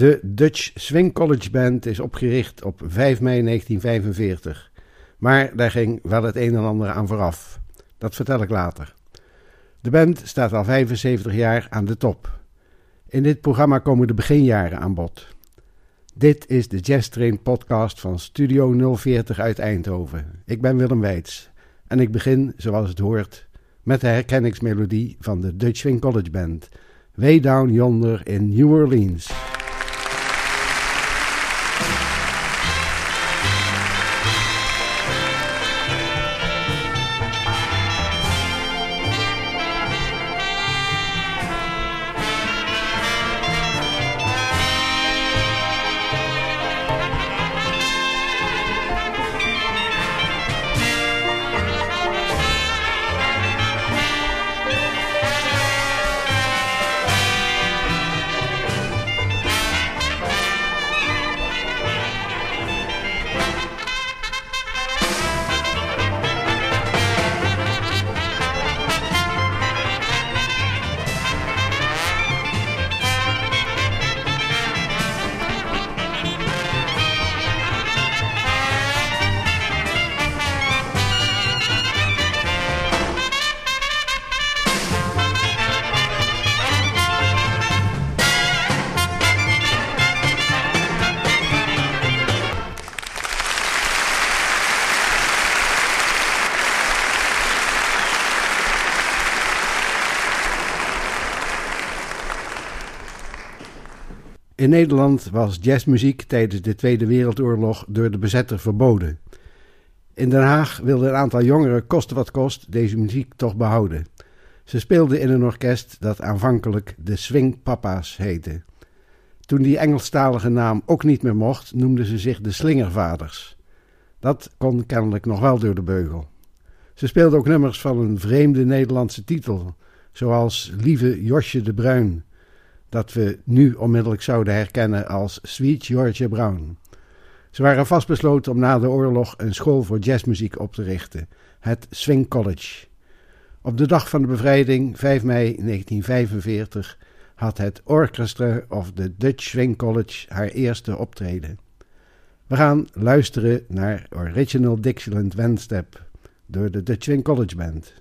De Dutch Swing College Band is opgericht op 5 mei 1945. Maar daar ging wel het een en ander aan vooraf. Dat vertel ik later. De band staat al 75 jaar aan de top. In dit programma komen de beginjaren aan bod. Dit is de Jazz Train podcast van Studio 040 uit Eindhoven. Ik ben Willem Weits en ik begin, zoals het hoort, met de herkenningsmelodie van de Dutch Swing College Band. Way Down Yonder in New Orleans. In Nederland was jazzmuziek tijdens de Tweede Wereldoorlog door de bezetter verboden. In Den Haag wilden een aantal jongeren koste wat kost deze muziek toch behouden. Ze speelden in een orkest dat aanvankelijk de Swing Papa's heette. Toen die Engelstalige naam ook niet meer mocht, noemden ze zich de Slingervaders. Dat kon kennelijk nog wel door de beugel. Ze speelden ook nummers van een vreemde Nederlandse titel, zoals Lieve Josje de Bruin dat we nu onmiddellijk zouden herkennen als Sweet Georgia Brown. Ze waren vastbesloten om na de oorlog een school voor jazzmuziek op te richten, het Swing College. Op de dag van de bevrijding, 5 mei 1945, had het Orchestra of the Dutch Swing College haar eerste optreden. We gaan luisteren naar Original Dixieland Wendstep door de Dutch Swing College Band.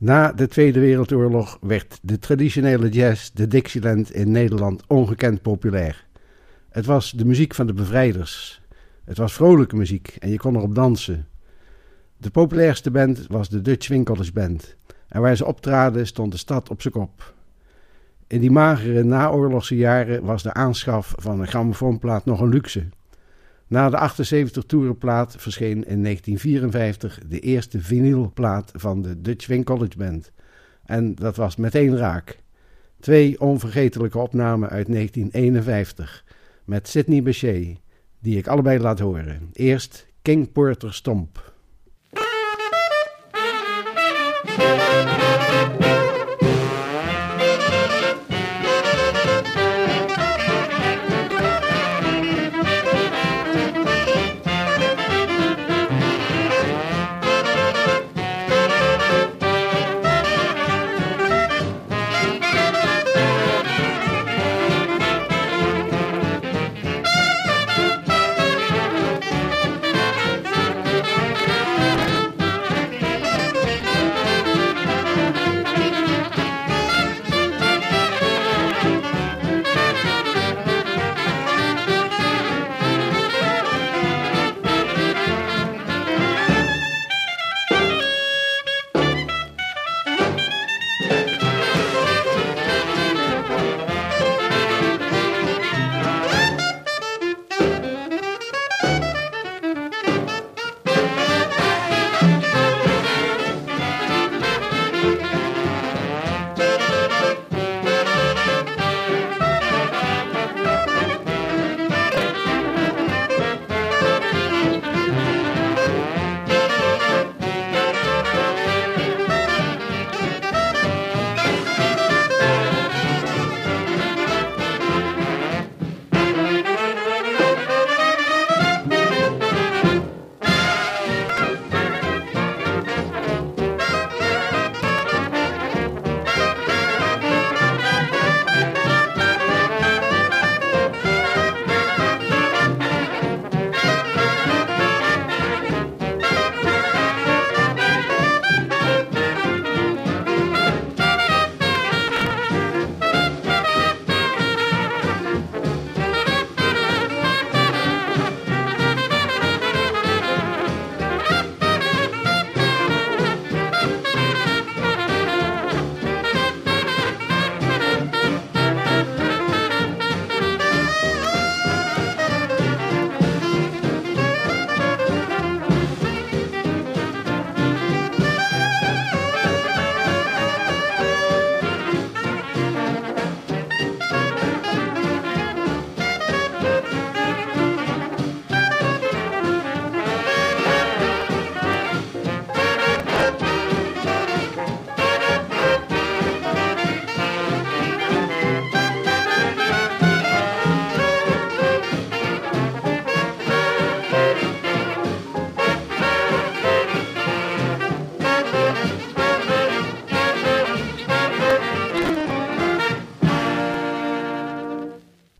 Na de Tweede Wereldoorlog werd de traditionele jazz, de Dixieland, in Nederland ongekend populair. Het was de muziek van de bevrijders. Het was vrolijke muziek en je kon erop dansen. De populairste band was de Dutch Winkelers Band. En waar ze optraden stond de stad op zijn kop. In die magere naoorlogse jaren was de aanschaf van een grammofoonplaat nog een luxe. Na de 78 toerenplaat verscheen in 1954 de eerste vinylplaat van de Dutch Wing College Band. En dat was meteen raak. Twee onvergetelijke opnamen uit 1951 met Sidney Bechet, die ik allebei laat horen. Eerst King Porter Stomp.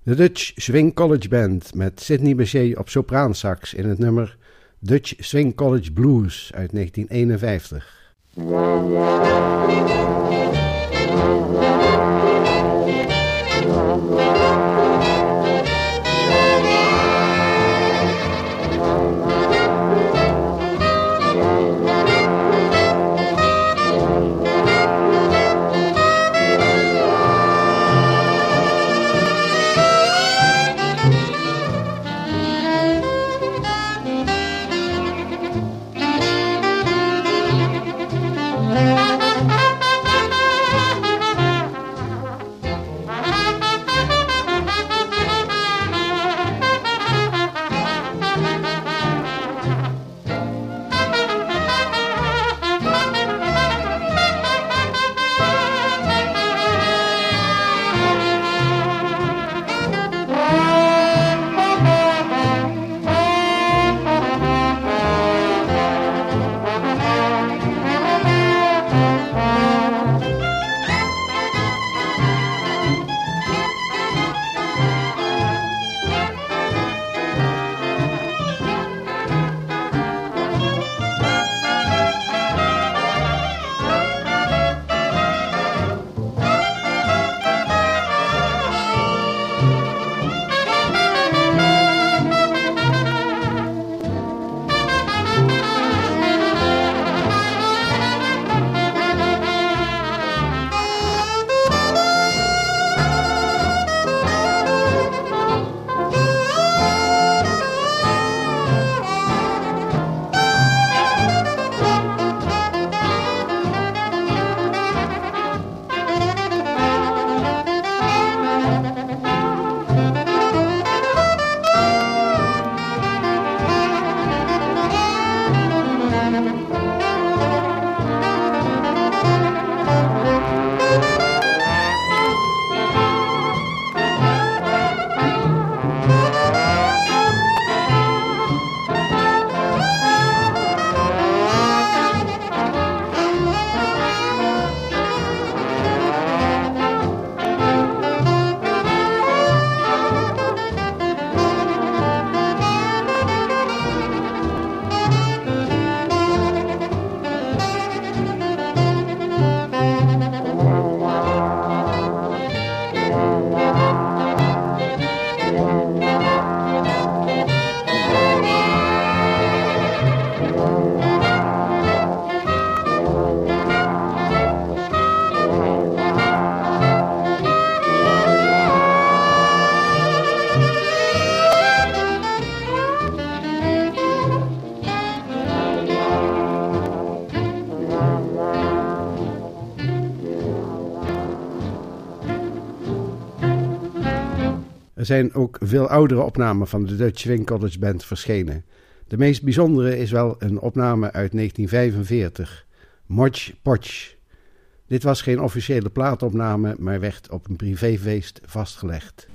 De Dutch Swing College Band met Sidney Bechet op sopraansax in het nummer Dutch Swing College Blues uit 1951. Zijn ook veel oudere opnamen van de Dutch Swing College Band verschenen. De meest bijzondere is wel een opname uit 1945, Moch Poch. Dit was geen officiële plaatopname, maar werd op een privéfeest vastgelegd.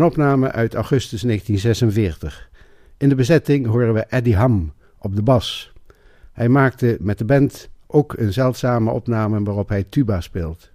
Een opname uit augustus 1946. In de bezetting horen we Eddie Ham op de bas. Hij maakte met de band ook een zeldzame opname waarop hij tuba speelt.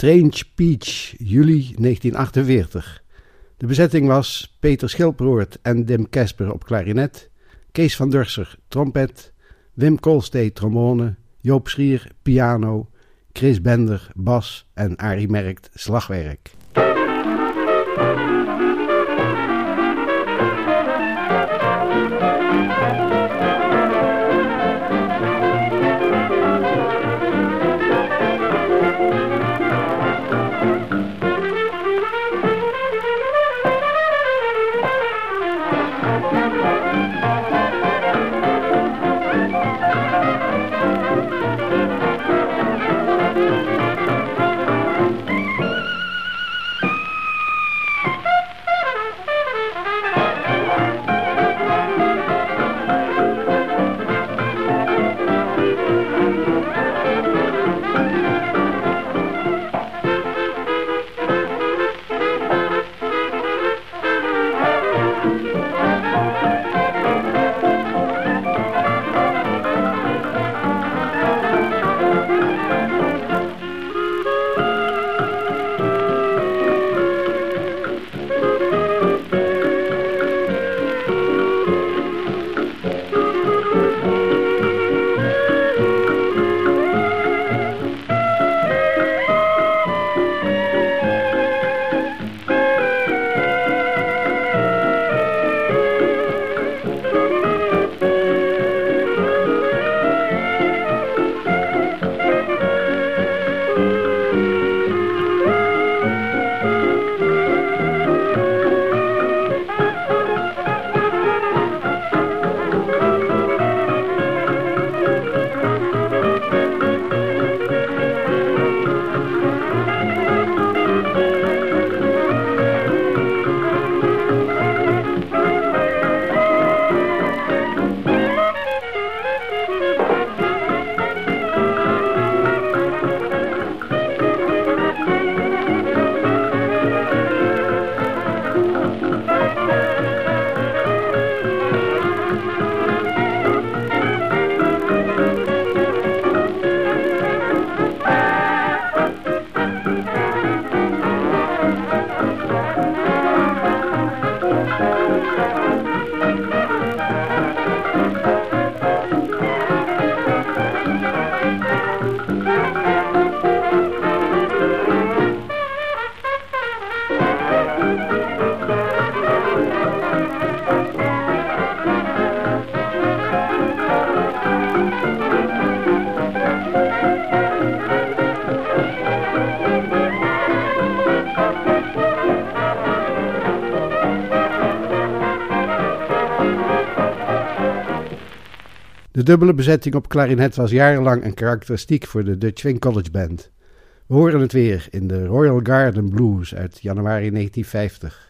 Strange Peach, juli 1948. De bezetting was Peter Schilproort en Dim Kesper op klarinet, Kees van Durser trompet, Wim Koolstee trombone, Joop Schier piano, Chris Bender bas en Arie Merkt slagwerk. Dubbele bezetting op klarinet was jarenlang een karakteristiek voor de Dutch Swing College Band. We horen het weer in de Royal Garden Blues uit januari 1950.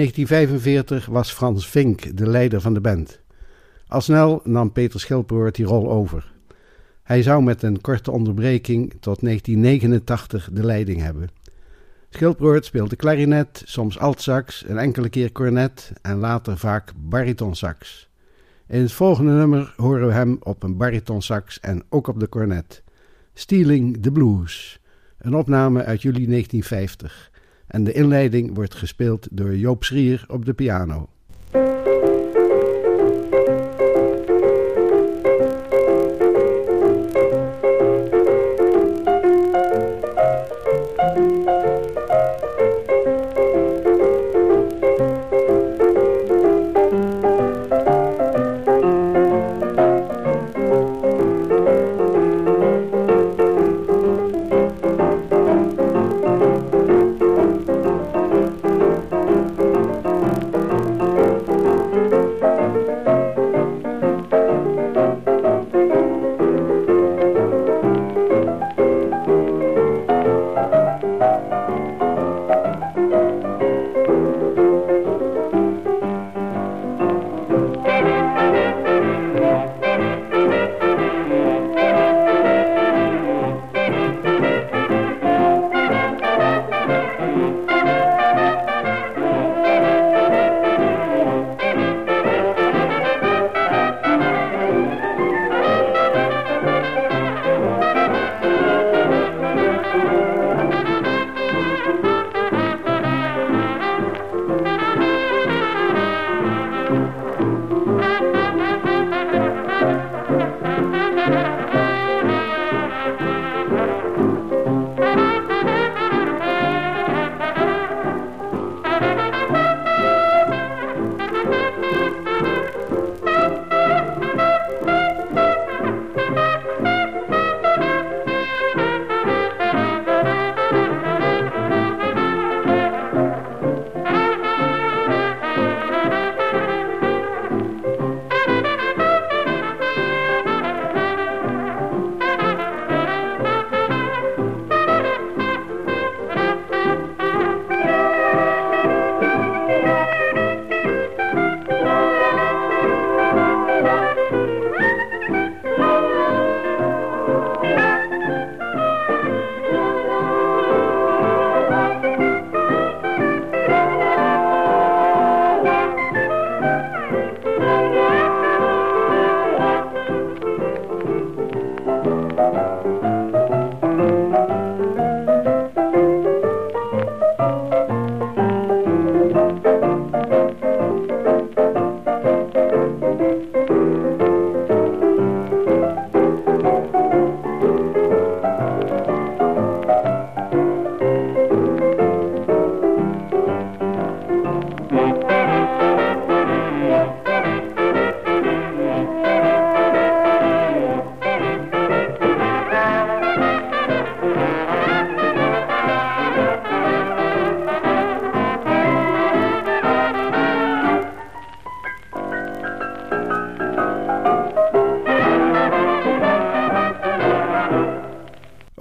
1945 was Frans Vink de leider van de band. Al snel nam Peter Schilperoort die rol over. Hij zou met een korte onderbreking tot 1989 de leiding hebben. Schilperoort speelde klarinet, soms altsax, een enkele keer cornet en later vaak baritonsax. In het volgende nummer horen we hem op een baritonsax en ook op de cornet. Stealing the Blues, een opname uit juli 1950. En de inleiding wordt gespeeld door Joop Schrier op de piano.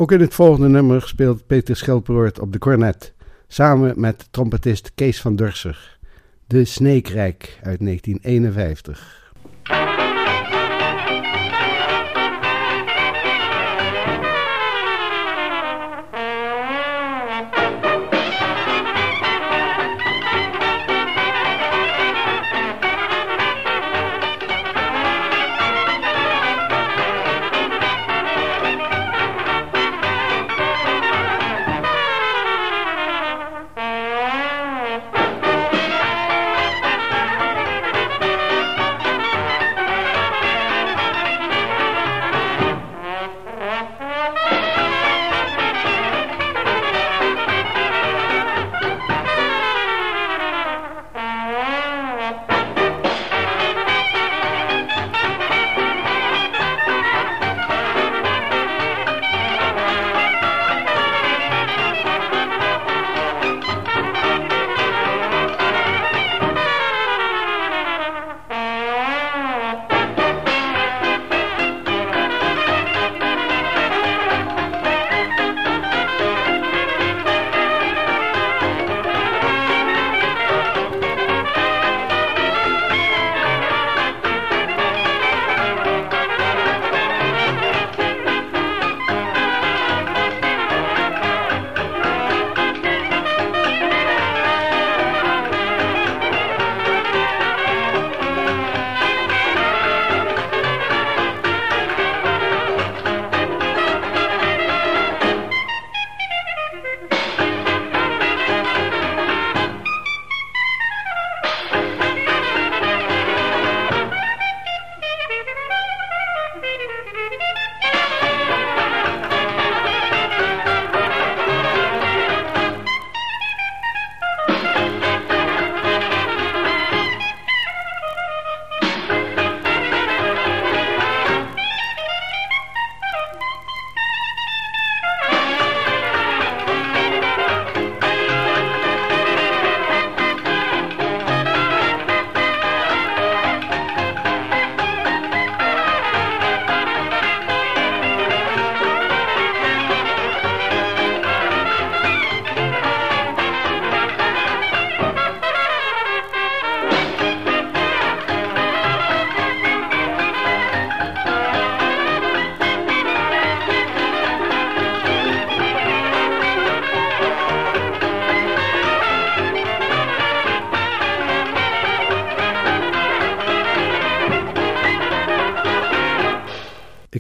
Ook in het volgende nummer speelt Peter Schelperoort op de cornet, samen met trompetist Kees van Durser. De Sneekrijk uit 1951.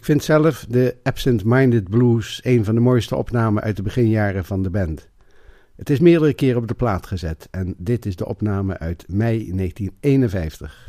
Vind zelf de Absent Minded Blues een van de mooiste opnamen uit de beginjaren van de band. Het is meerdere keren op de plaat gezet en dit is de opname uit mei 1951.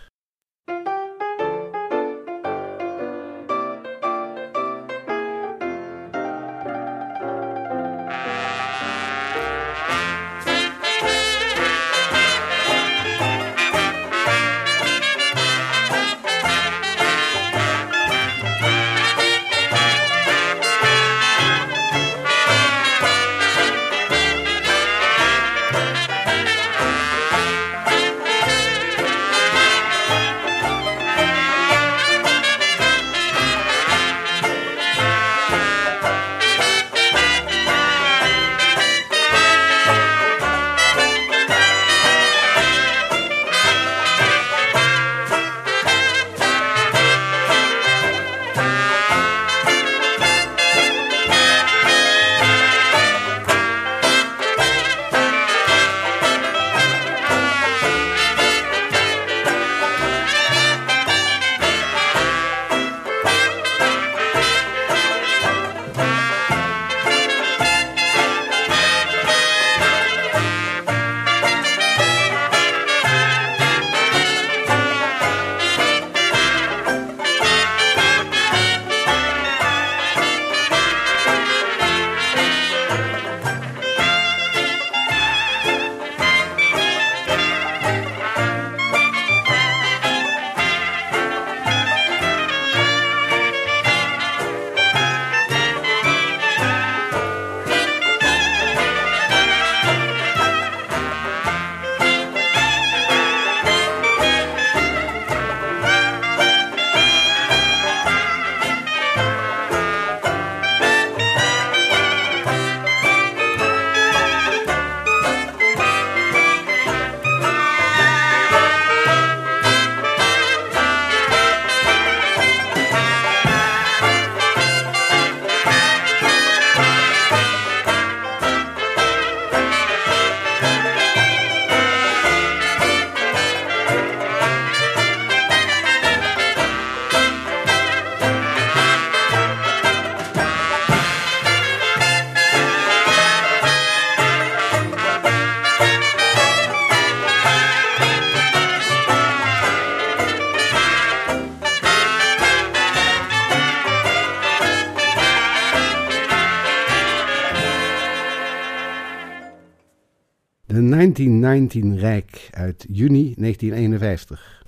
1919 Rijk uit juni 1951.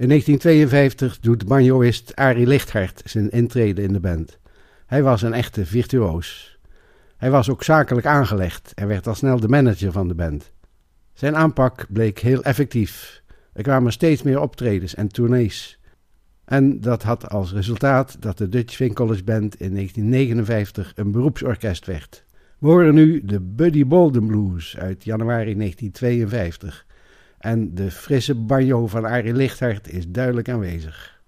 In 1952 doet banjoist Arie Lichthart zijn intrede in de band. Hij was een echte virtuoos. Hij was ook zakelijk aangelegd en werd al snel de manager van de band. Zijn aanpak bleek heel effectief. Er kwamen steeds meer optredens en tournees. En dat had als resultaat dat de Dutch Swing Band in 1959 een beroepsorkest werd. We horen nu de Buddy Bolden Blues uit januari 1952. En de frisse banjo van Arie Lichthart is duidelijk aanwezig.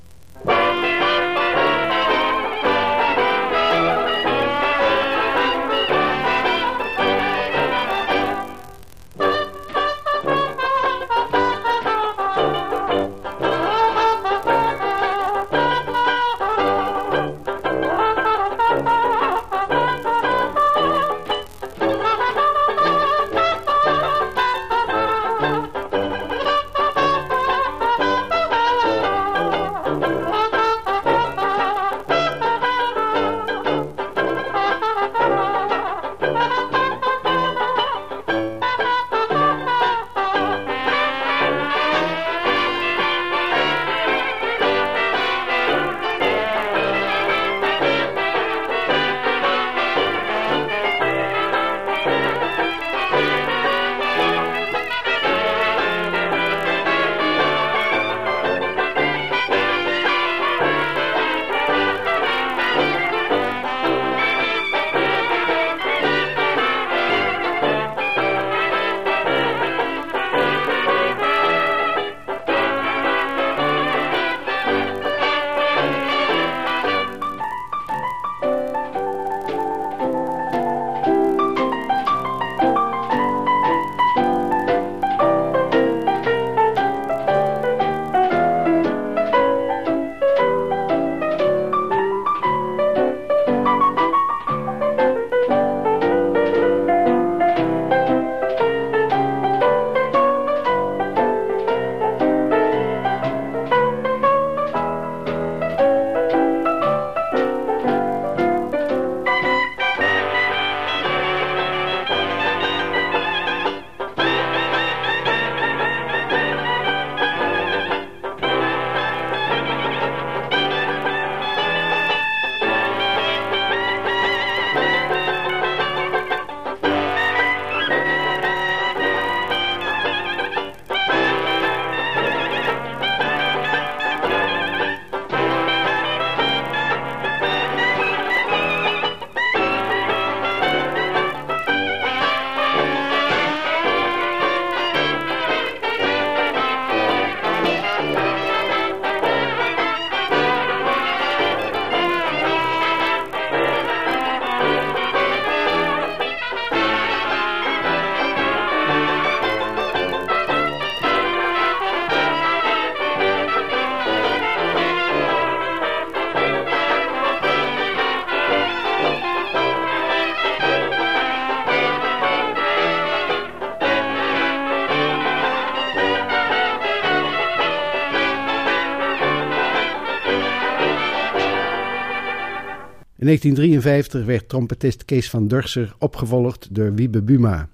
In 1953 werd trompetist Kees van Durser opgevolgd door Wiebe Buma.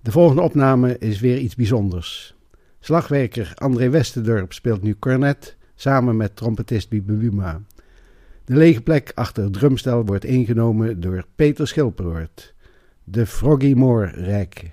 De volgende opname is weer iets bijzonders. Slagwerker André Westendorp speelt nu cornet samen met trompetist Wiebe Buma. De lege plek achter het drumstel wordt ingenomen door Peter Schilperoort. De Froggy Moore Rijk.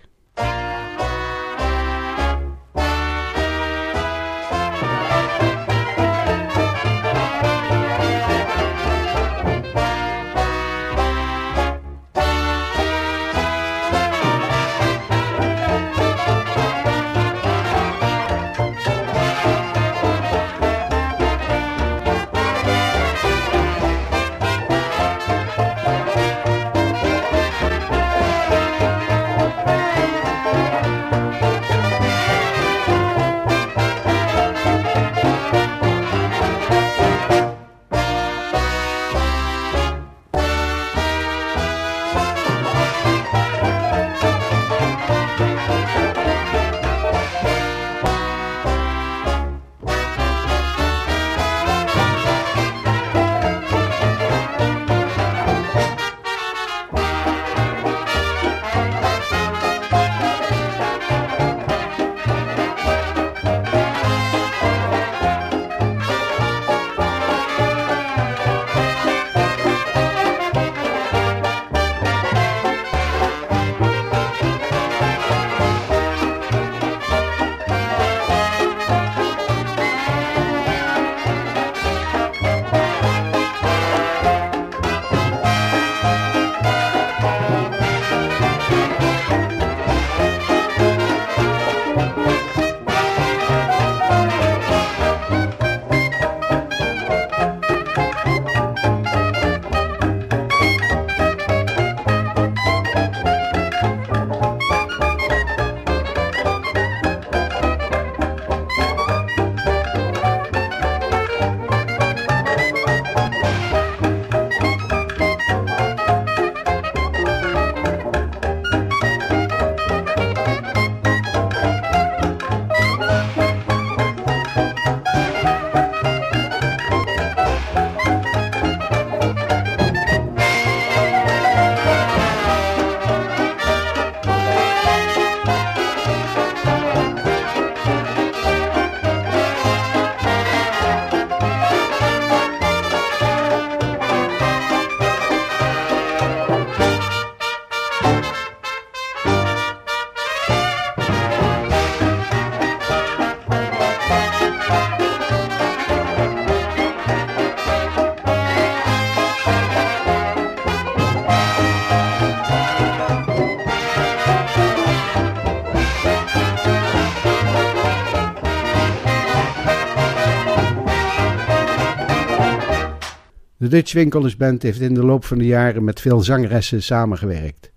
De Dutch Winkelers Band heeft in de loop van de jaren met veel zangeressen samengewerkt.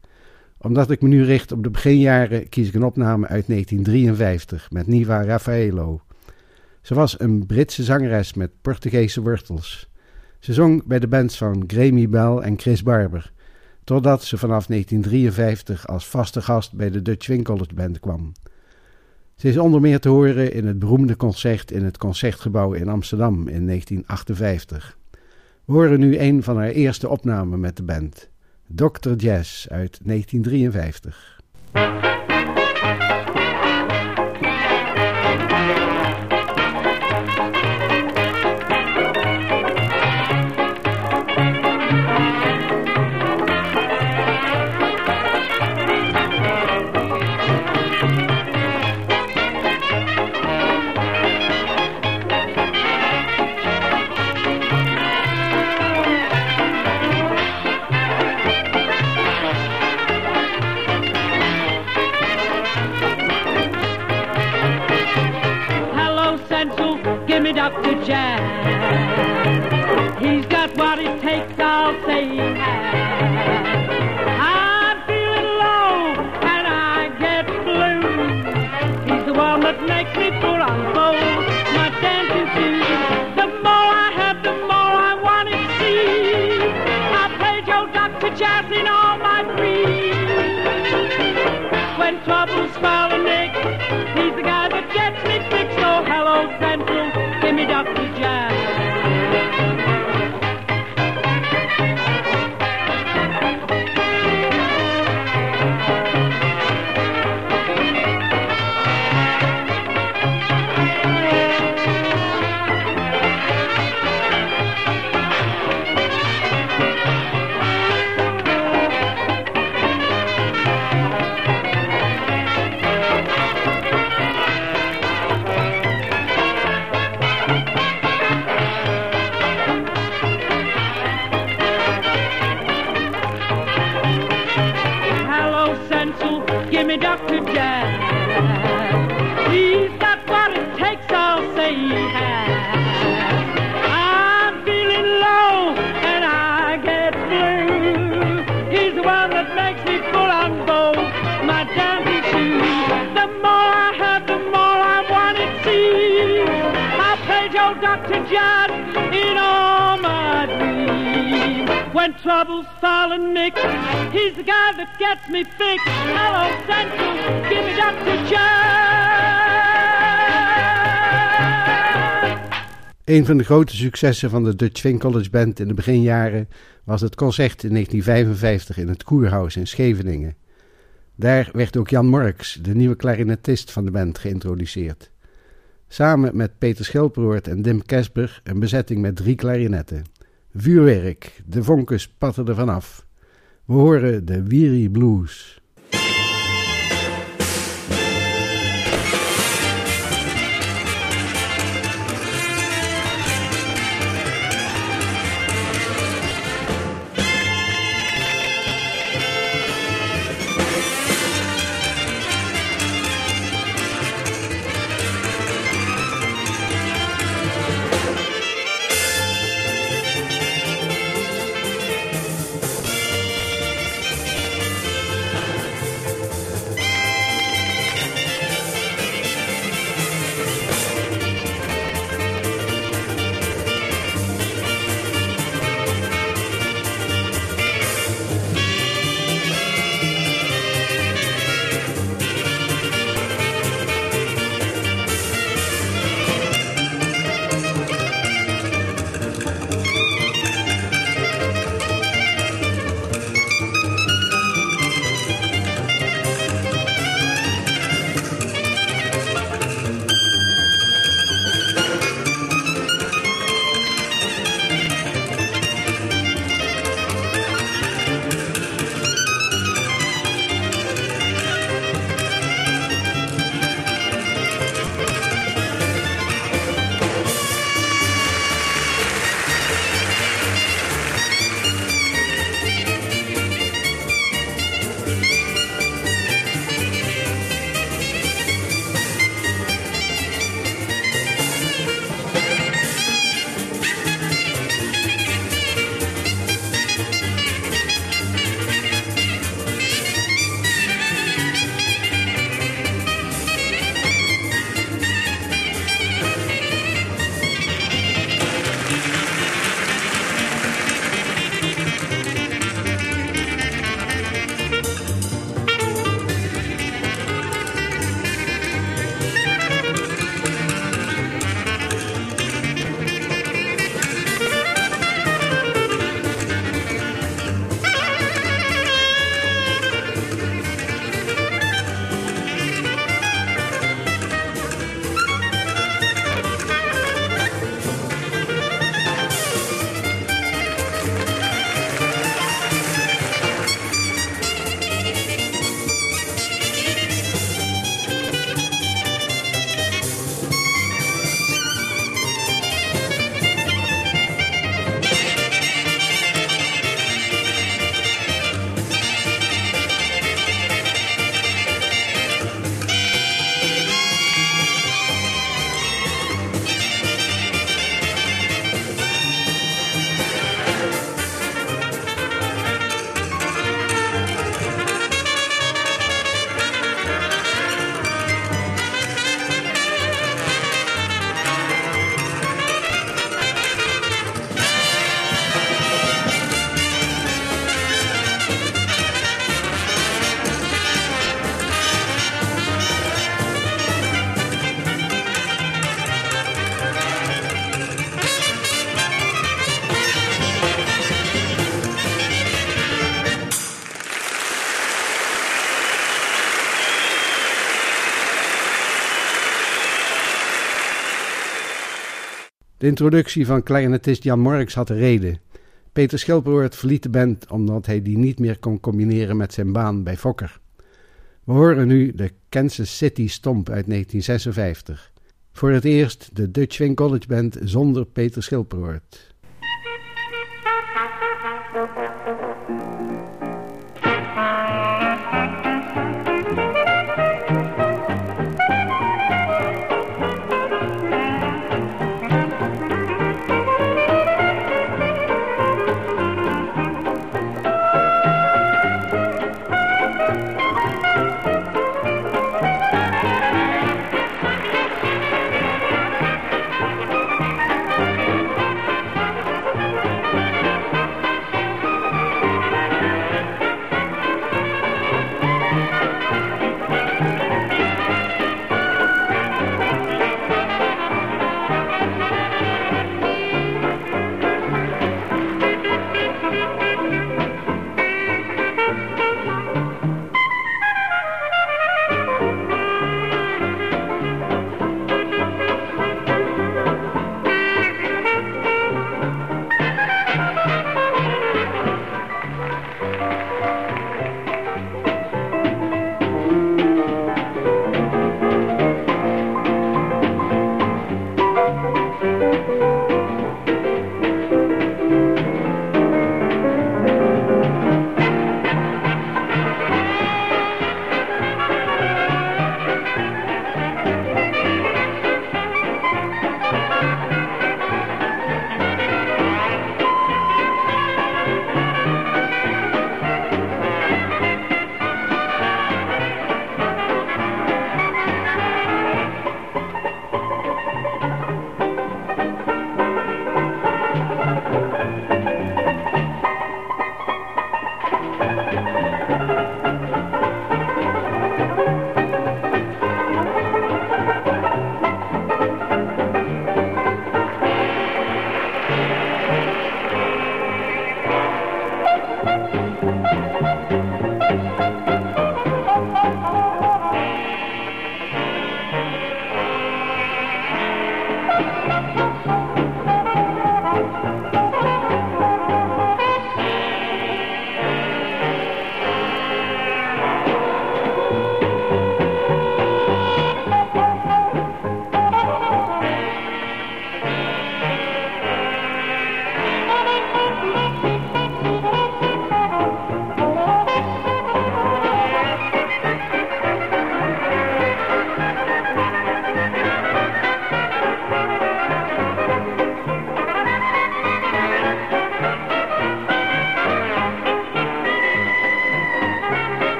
Omdat ik me nu richt op de beginjaren, kies ik een opname uit 1953 met Niva Raffaello. Ze was een Britse zangeres met Portugese wortels. Ze zong bij de bands van Grammy Bell en Chris Barber, totdat ze vanaf 1953 als vaste gast bij de Dutch Winkelers Band kwam. Ze is onder meer te horen in het beroemde concert in het Concertgebouw in Amsterdam in 1958. Horen nu een van haar eerste opnamen met de band, Dr. Jazz uit 1953. Dr. Jazz. Trouble solid Mick. He's the guy that gets me fixed. Hello, Central, give Dr. John. Een van de grote successen van de Dutch Swing College Band in de beginjaren was het concert in 1955 in het Koerhuis in Scheveningen. Daar werd ook Jan Morks, de nieuwe clarinetist van de band, geïntroduceerd. Samen met Peter Schilperoort en Dim Kesper een bezetting met drie klarinetten. Vuurwerk, de vonken spatten er vanaf. We horen de Weary Blues. De introductie van clarinetist Jan Morks had een reden. Peter Schilperoort verliet de band omdat hij die niet meer kon combineren met zijn baan bij Fokker. We horen nu de Kansas City Stomp uit 1956. Voor het eerst de Dutch Swing College Band zonder Peter Schilperoort.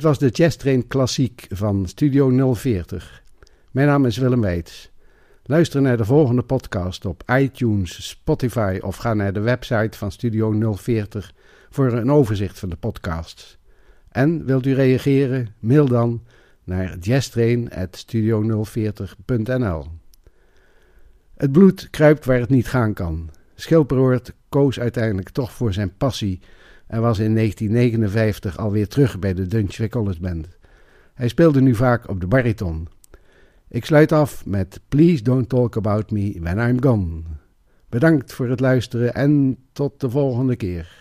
Dit was de Jazz Train Klassiek van Studio 040. Mijn naam is Willem Weits. Luister naar de volgende podcast op iTunes, Spotify of ga naar de website van Studio 040 voor een overzicht van de podcasts. En wilt u reageren? Mail dan naar jazztrain.studio040.nl Het bloed kruipt waar het niet gaan kan. Schilperoort koos uiteindelijk toch voor zijn passie en was in 1959 alweer terug bij de Dutch College Band. Hij speelde nu vaak op de bariton. Ik sluit af met Please Don't Talk About Me When I'm Gone. Bedankt voor het luisteren en tot de volgende keer.